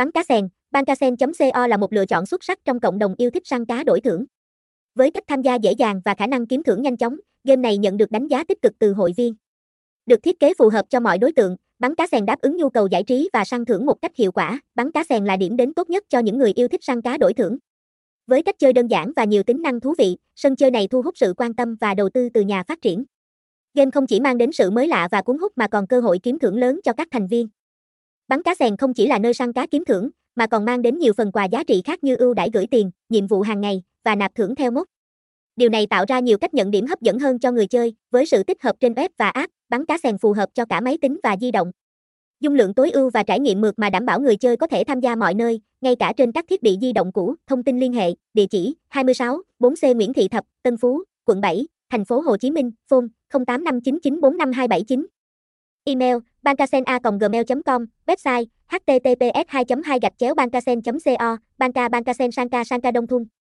Bắn cá sèn, bancasen.co là một lựa chọn xuất sắc trong cộng đồng yêu thích săn cá đổi thưởng. Với cách tham gia dễ dàng và khả năng kiếm thưởng nhanh chóng, game này nhận được đánh giá tích cực từ hội viên. Được thiết kế phù hợp cho mọi đối tượng, bắn cá sèn đáp ứng nhu cầu giải trí và săn thưởng một cách hiệu quả. Bắn cá sèn là điểm đến tốt nhất cho những người yêu thích săn cá đổi thưởng. Với cách chơi đơn giản và nhiều tính năng thú vị, sân chơi này thu hút sự quan tâm và đầu tư từ nhà phát triển. Game không chỉ mang đến sự mới lạ và cuốn hút mà còn cơ hội kiếm thưởng lớn cho các thành viên. Bắn cá sèn không chỉ là nơi săn cá kiếm thưởng, mà còn mang đến nhiều phần quà giá trị khác như ưu đãi gửi tiền, nhiệm vụ hàng ngày và nạp thưởng theo mốc. Điều này tạo ra nhiều cách nhận điểm hấp dẫn hơn cho người chơi, với sự tích hợp trên web và app, bắn cá sèn phù hợp cho cả máy tính và di động. Dung lượng tối ưu và trải nghiệm mượt mà đảm bảo người chơi có thể tham gia mọi nơi, ngay cả trên các thiết bị di động cũ. Thông tin liên hệ, địa chỉ 26 4C Nguyễn Thị Thập, Tân Phú, quận 7, thành phố Hồ Chí Minh, phone 0859945279. Email bancasena.gmail.com, website https 2 2 gạch chéo bancasen co banca bancasen sanka sanka đông thun.